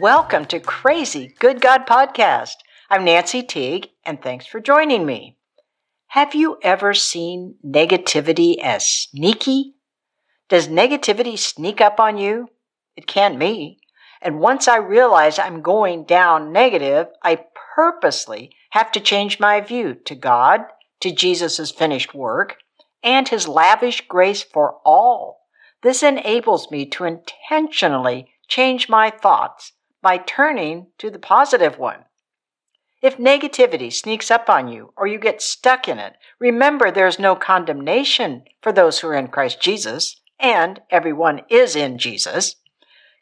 Welcome to Crazy Good God Podcast. I'm Nancy Teague, and thanks for joining me. Have you ever seen negativity as sneaky? Does negativity sneak up on you? It can me. And once I realize I'm going down negative, I purposely have to change my view to God, to Jesus' finished work, and his lavish grace for all. This enables me to intentionally change my thoughts by turning to the positive one. If negativity sneaks up on you or you get stuck in it, remember there's no condemnation for those who are in Christ Jesus, and everyone is in Jesus.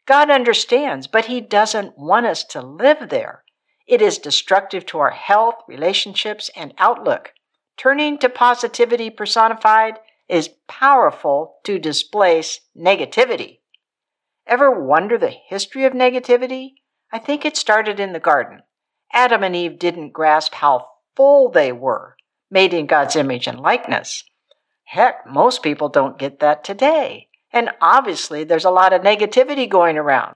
God understands, but He doesn't want us to live there. It is destructive to our health, relationships, and outlook. Turning to positivity personified is powerful to displace negativity. Ever wonder the history of negativity? I think it started in the garden. Adam and Eve didn't grasp how full they were, made in God's image and likeness. Heck, most people don't get that today. And obviously, there's a lot of negativity going around.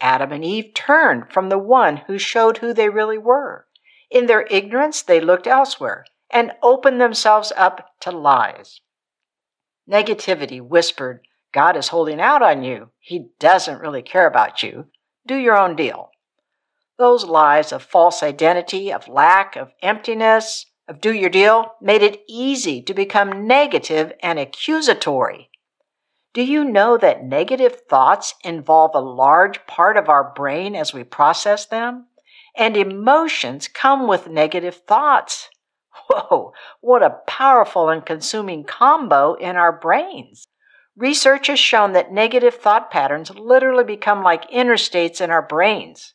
Adam and Eve turned from the one who showed who they really were. In their ignorance, they looked elsewhere and opened themselves up to lies. Negativity whispered, God is holding out on you. He doesn't really care about you. Do your own deal. Those lies of false identity, of lack, of emptiness, of do your deal made it easy to become negative and accusatory. Do you know that negative thoughts involve a large part of our brain as we process them? And emotions come with negative thoughts. Whoa, what a powerful and consuming combo in our brains. Research has shown that negative thought patterns literally become like interstates in our brains.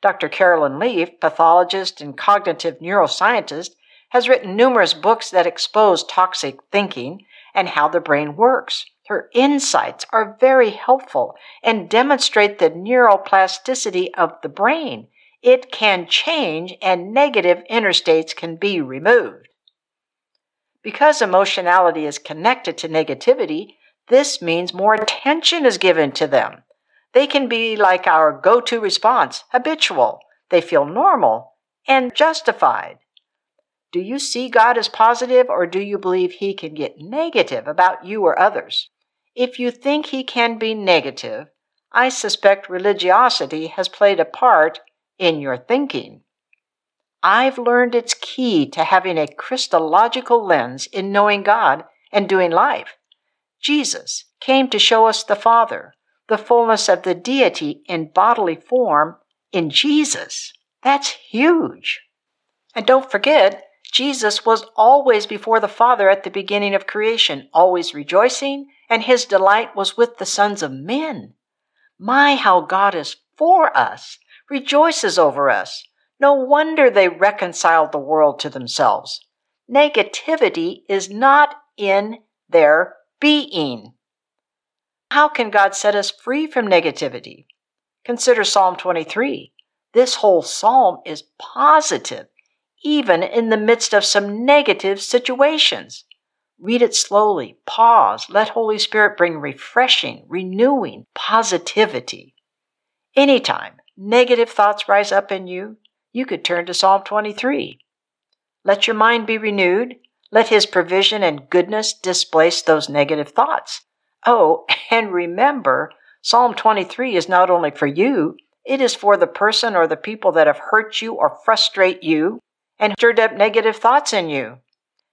Dr. Carolyn Leaf, pathologist and cognitive neuroscientist, has written numerous books that expose toxic thinking and how the brain works. Her insights are very helpful and demonstrate the neuroplasticity of the brain it can change and negative interstates can be removed. Because emotionality is connected to negativity, this means more attention is given to them. They can be like our go to response, habitual. They feel normal and justified. Do you see God as positive or do you believe He can get negative about you or others? If you think He can be negative, I suspect religiosity has played a part in your thinking. I've learned it's key to having a Christological lens in knowing God and doing life. Jesus came to show us the Father, the fullness of the deity in bodily form in Jesus. That's huge. And don't forget, Jesus was always before the Father at the beginning of creation, always rejoicing, and his delight was with the sons of men. My, how God is for us rejoices over us. No wonder they reconciled the world to themselves. Negativity is not in their being. How can God set us free from negativity? Consider Psalm 23. This whole psalm is positive, even in the midst of some negative situations. Read it slowly, pause, let Holy Spirit bring refreshing, renewing positivity. Anytime negative thoughts rise up in you, you could turn to Psalm 23. Let your mind be renewed. Let His provision and goodness displace those negative thoughts. Oh, and remember, Psalm 23 is not only for you, it is for the person or the people that have hurt you or frustrate you and stirred up negative thoughts in you.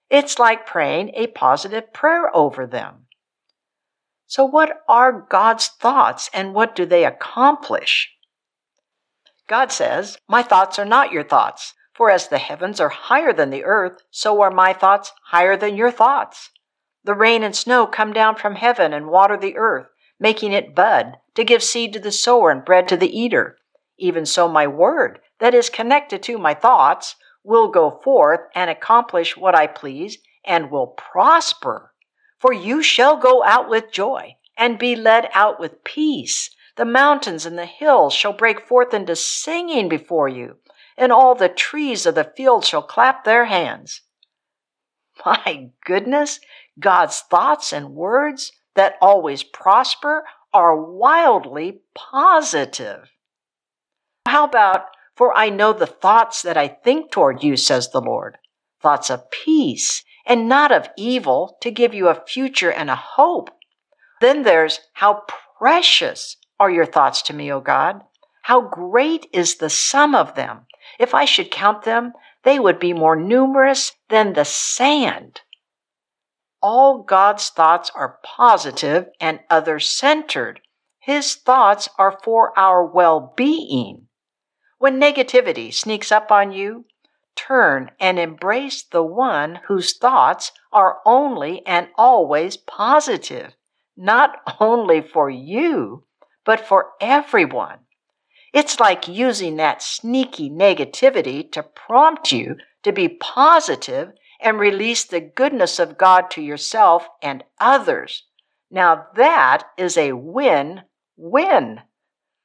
It's like praying a positive prayer over them. So, what are God's thoughts and what do they accomplish? God says, My thoughts are not your thoughts. For as the heavens are higher than the earth, so are my thoughts higher than your thoughts. The rain and snow come down from heaven and water the earth, making it bud, to give seed to the sower and bread to the eater. Even so, my word, that is connected to my thoughts, will go forth and accomplish what I please and will prosper. For you shall go out with joy and be led out with peace. The mountains and the hills shall break forth into singing before you, and all the trees of the field shall clap their hands. My goodness, God's thoughts and words that always prosper are wildly positive. How about, for I know the thoughts that I think toward you, says the Lord, thoughts of peace and not of evil to give you a future and a hope. Then there's how precious are your thoughts to me, O God. How great is the sum of them. If I should count them, they would be more numerous than the sand. All God's thoughts are positive and other centered. His thoughts are for our well being. When negativity sneaks up on you, turn and embrace the one whose thoughts are only and always positive, not only for you, but for everyone. It's like using that sneaky negativity to prompt you to be positive and release the goodness of God to yourself and others. Now that is a win win.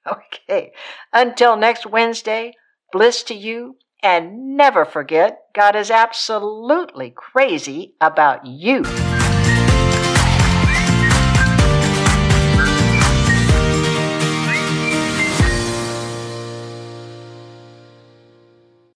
Okay, until next Wednesday, bliss to you, and never forget God is absolutely crazy about you.